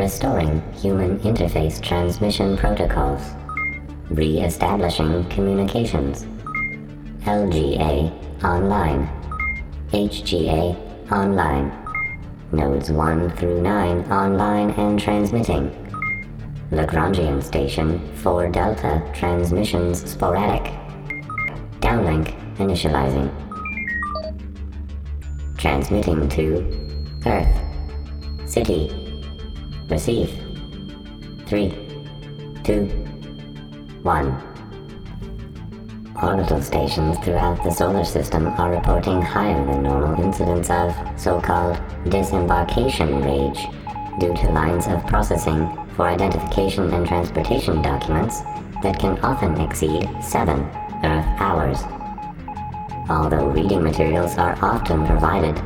Restoring human interface transmission protocols. Re-establishing communications. LGA online. HGA online. Nodes 1 through 9 online and transmitting. Lagrangian station 4 delta transmissions sporadic. Downlink initializing. Transmitting to Earth. City. Receive. 3, 2, 1. Orbital stations throughout the solar system are reporting higher than normal incidents of so-called disembarkation rage due to lines of processing for identification and transportation documents that can often exceed 7 Earth hours. Although reading materials are often provided,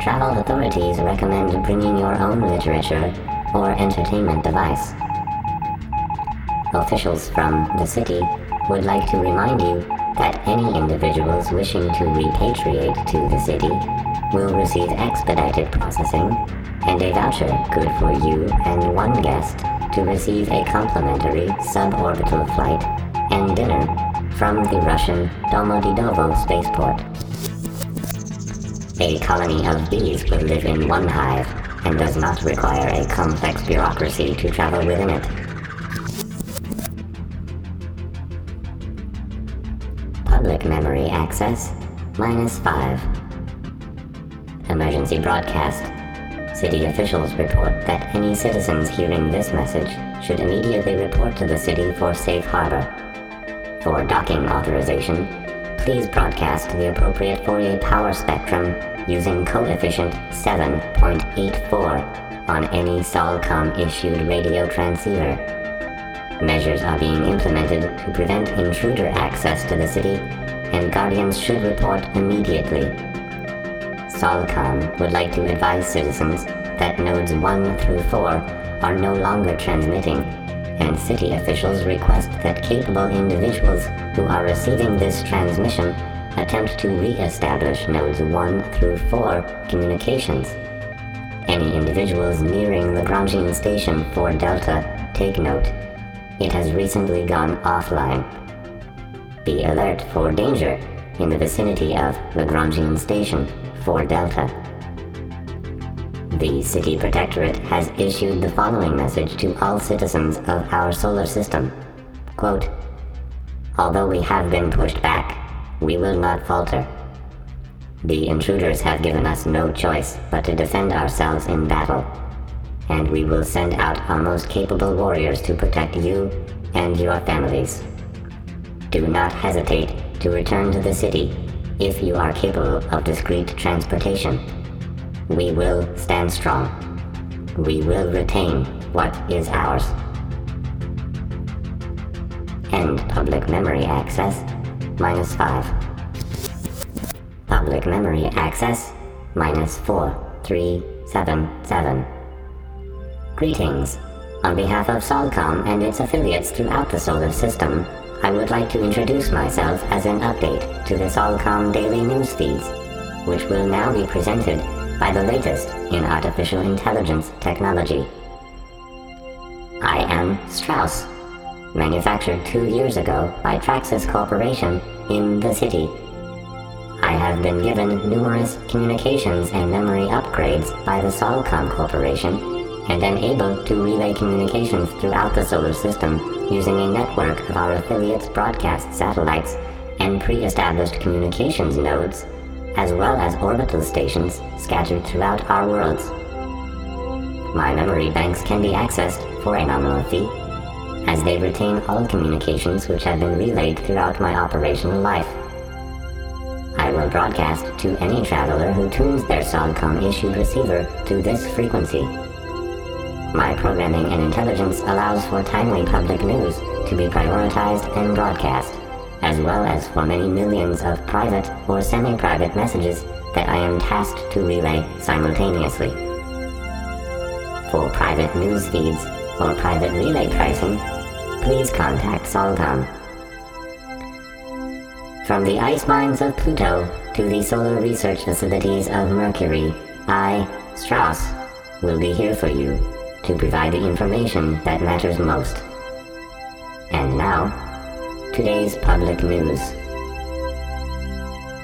travel authorities recommend bringing your own literature or entertainment device. Officials from the city would like to remind you that any individuals wishing to repatriate to the city will receive expedited processing and a voucher good for you and one guest to receive a complimentary suborbital flight and dinner from the Russian Domodedovo spaceport. A colony of bees will live in one hive and does not require a complex bureaucracy to travel within it. Public memory access, minus 5. Emergency broadcast. City officials report that any citizens hearing this message should immediately report to the city for safe harbor. For docking authorization, please broadcast the appropriate Fourier power spectrum using coefficient 7.84 on any Solcom issued radio transceiver. Measures are being implemented to prevent intruder access to the city, and Guardians should report immediately. Solcom would like to advise citizens that nodes 1 through 4 are no longer transmitting, and city officials request that capable individuals who are receiving this transmission attempt to re-establish nodes 1 through 4 communications. Any individuals nearing Lagrangian Station 4 Delta take note. It has recently gone offline. Be alert for danger in the vicinity of Lagrangian Station 4 Delta. The City Protectorate has issued the following message to all citizens of our solar system. Quote, Although we have been pushed back, we will not falter. The intruders have given us no choice but to defend ourselves in battle, and we will send out our most capable warriors to protect you and your families. Do not hesitate to return to the city if you are capable of discreet transportation. We will stand strong. We will retain what is ours. End public memory access, minus 5. Public memory access, minus 4377. Greetings. On behalf of Solcom and its affiliates throughout the solar system, I would like to introduce myself as an update to the Solcom daily news feeds, which will now be presented by the latest in artificial intelligence technology. I am Strauss, manufactured two years ago by Traxxas Corporation in the city. I have been given numerous communications and memory upgrades by the Solcom Corporation and am able to relay communications throughout the solar system using a network of our affiliates' broadcast satellites and pre-established communications nodes, as well as orbital stations scattered throughout our worlds. My memory banks can be accessed for a nominal fee, as they retain all communications which have been relayed throughout my operational life. I will broadcast to any traveler who tunes their Solcom issued receiver to this frequency. My programming and intelligence allows for timely public news to be prioritized and broadcast, as well as for many millions of private or semi-private messages that I am tasked to relay simultaneously. For private news feeds or private relay pricing, please contact Solcom. From the ice mines of Pluto to the solar research facilities of Mercury, I, Strauss, will be here for you to provide the information that matters most. And now, today's public news.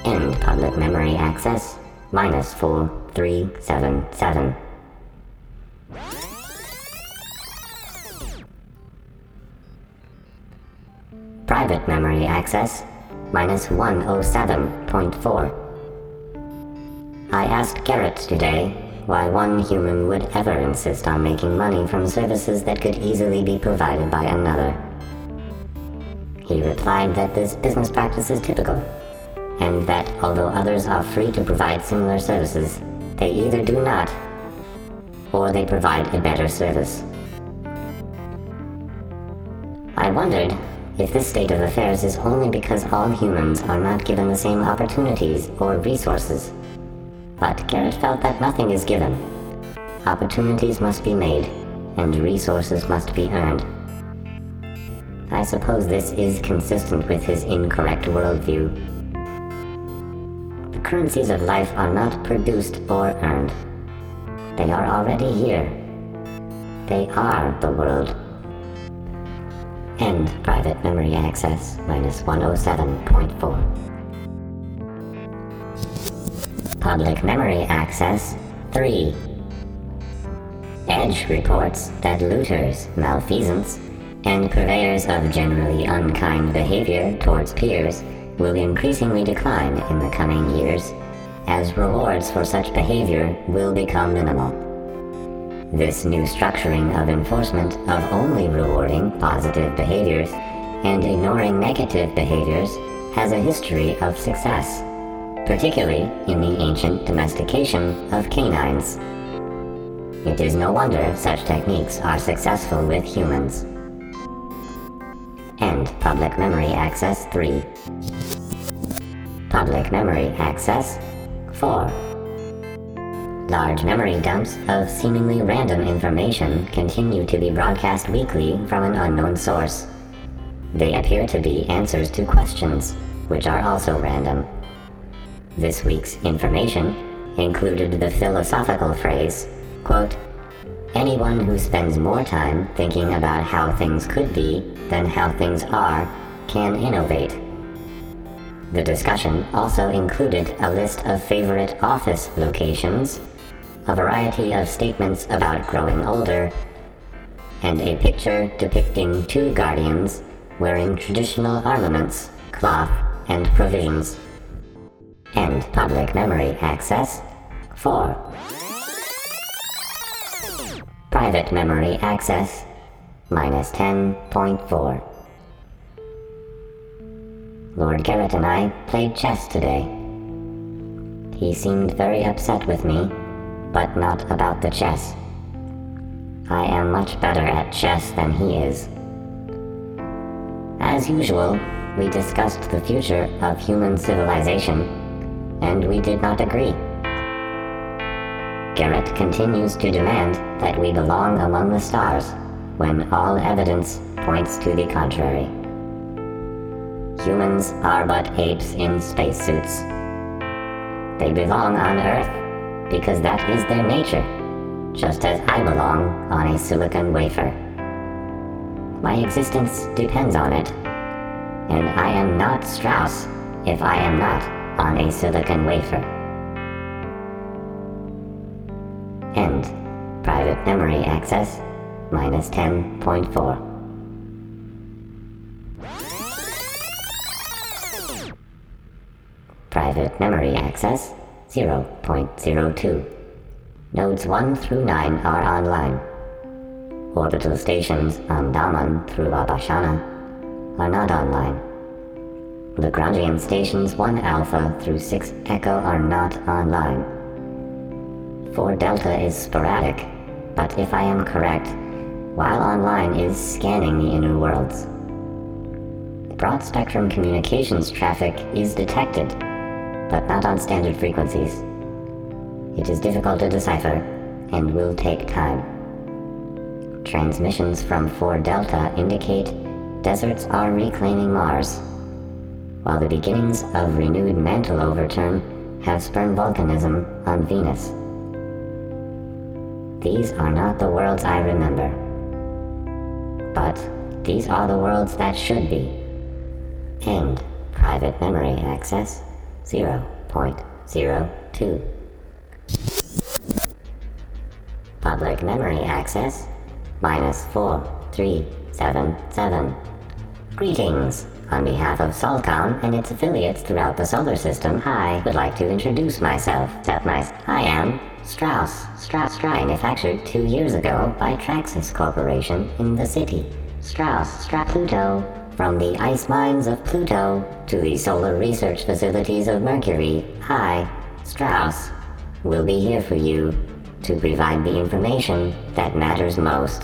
End public memory access minus 4377. Private memory access minus 107.4. I asked Garrett today why one human would ever insist on making money from services that could easily be provided by another. He replied that this business practice is typical, and that although others are free to provide similar services, they either do not or they provide a better service. I wondered if this state of affairs is only because all humans are not given the same opportunities or resources. But Garrett felt that nothing is given. Opportunities must be made, and resources must be earned. I suppose this is consistent with his incorrect worldview. The currencies of life are not produced or earned. They are already here. They are the world. End private memory access minus 107.4. Public memory access 3. Edge reports that looters, malfeasants, and purveyors of generally unkind behavior towards peers will increasingly decline in the coming years, as rewards for such behavior will become minimal. This new structuring of enforcement of only rewarding positive behaviors and ignoring negative behaviors has a history of success, particularly in the ancient domestication of canines. It is no wonder such techniques are successful with humans. End Public Memory Access 3. Public Memory Access 4. Large memory dumps of seemingly random information continue to be broadcast weekly from an unknown source. They appear to be answers to questions, which are also random. This week's information included the philosophical phrase, quote, Anyone who spends more time thinking about how things could be than how things are can innovate. The discussion also included a list of favorite office locations, a variety of statements about growing older, and a picture depicting two guardians wearing traditional armaments, cloth, and provisions. End public memory access 4. Private memory access minus 10.4. Lord Garrett and I played chess today. He seemed very upset with me, but not about the chess. I am much better at chess than he is. As usual, we discussed the future of human civilization, and we did not agree. Garrett continues to demand that we belong among the stars, when all evidence points to the contrary. Humans are but apes in spacesuits. They belong on Earth because that is their nature, just as I belong on a silicon wafer. My existence depends on it, and I am not Strauss if I am not on a silicon wafer. End. Private memory access minus 10.4. Private memory access 0.02. Nodes 1 through 9 are online. Orbital stations on Daman through Abashana are not online. Lagrangian stations 1 Alpha through 6 Echo are not online. 4 Delta is sporadic, but if I am correct, while online is scanning the inner worlds. Broad spectrum communications traffic is detected, but not on standard frequencies. It is difficult to decipher and will take time. Transmissions from 4 Delta indicate deserts are reclaiming Mars, while the beginnings of renewed mantle overturn have spurned volcanism on Venus. These are not the worlds I remember. But these are the worlds that should be. End. Private memory access 0.02. Public memory access minus 4377. Greetings. On behalf of Solcom and its affiliates throughout the solar system, I would like to introduce myself. I am Strauss. Strauss manufactured two years ago by Traxxas Corporation in the city. Strauss, Stra Pluto. From the ice mines of Pluto to the solar research facilities of Mercury, I, Strauss, will be here for you to provide the information that matters most.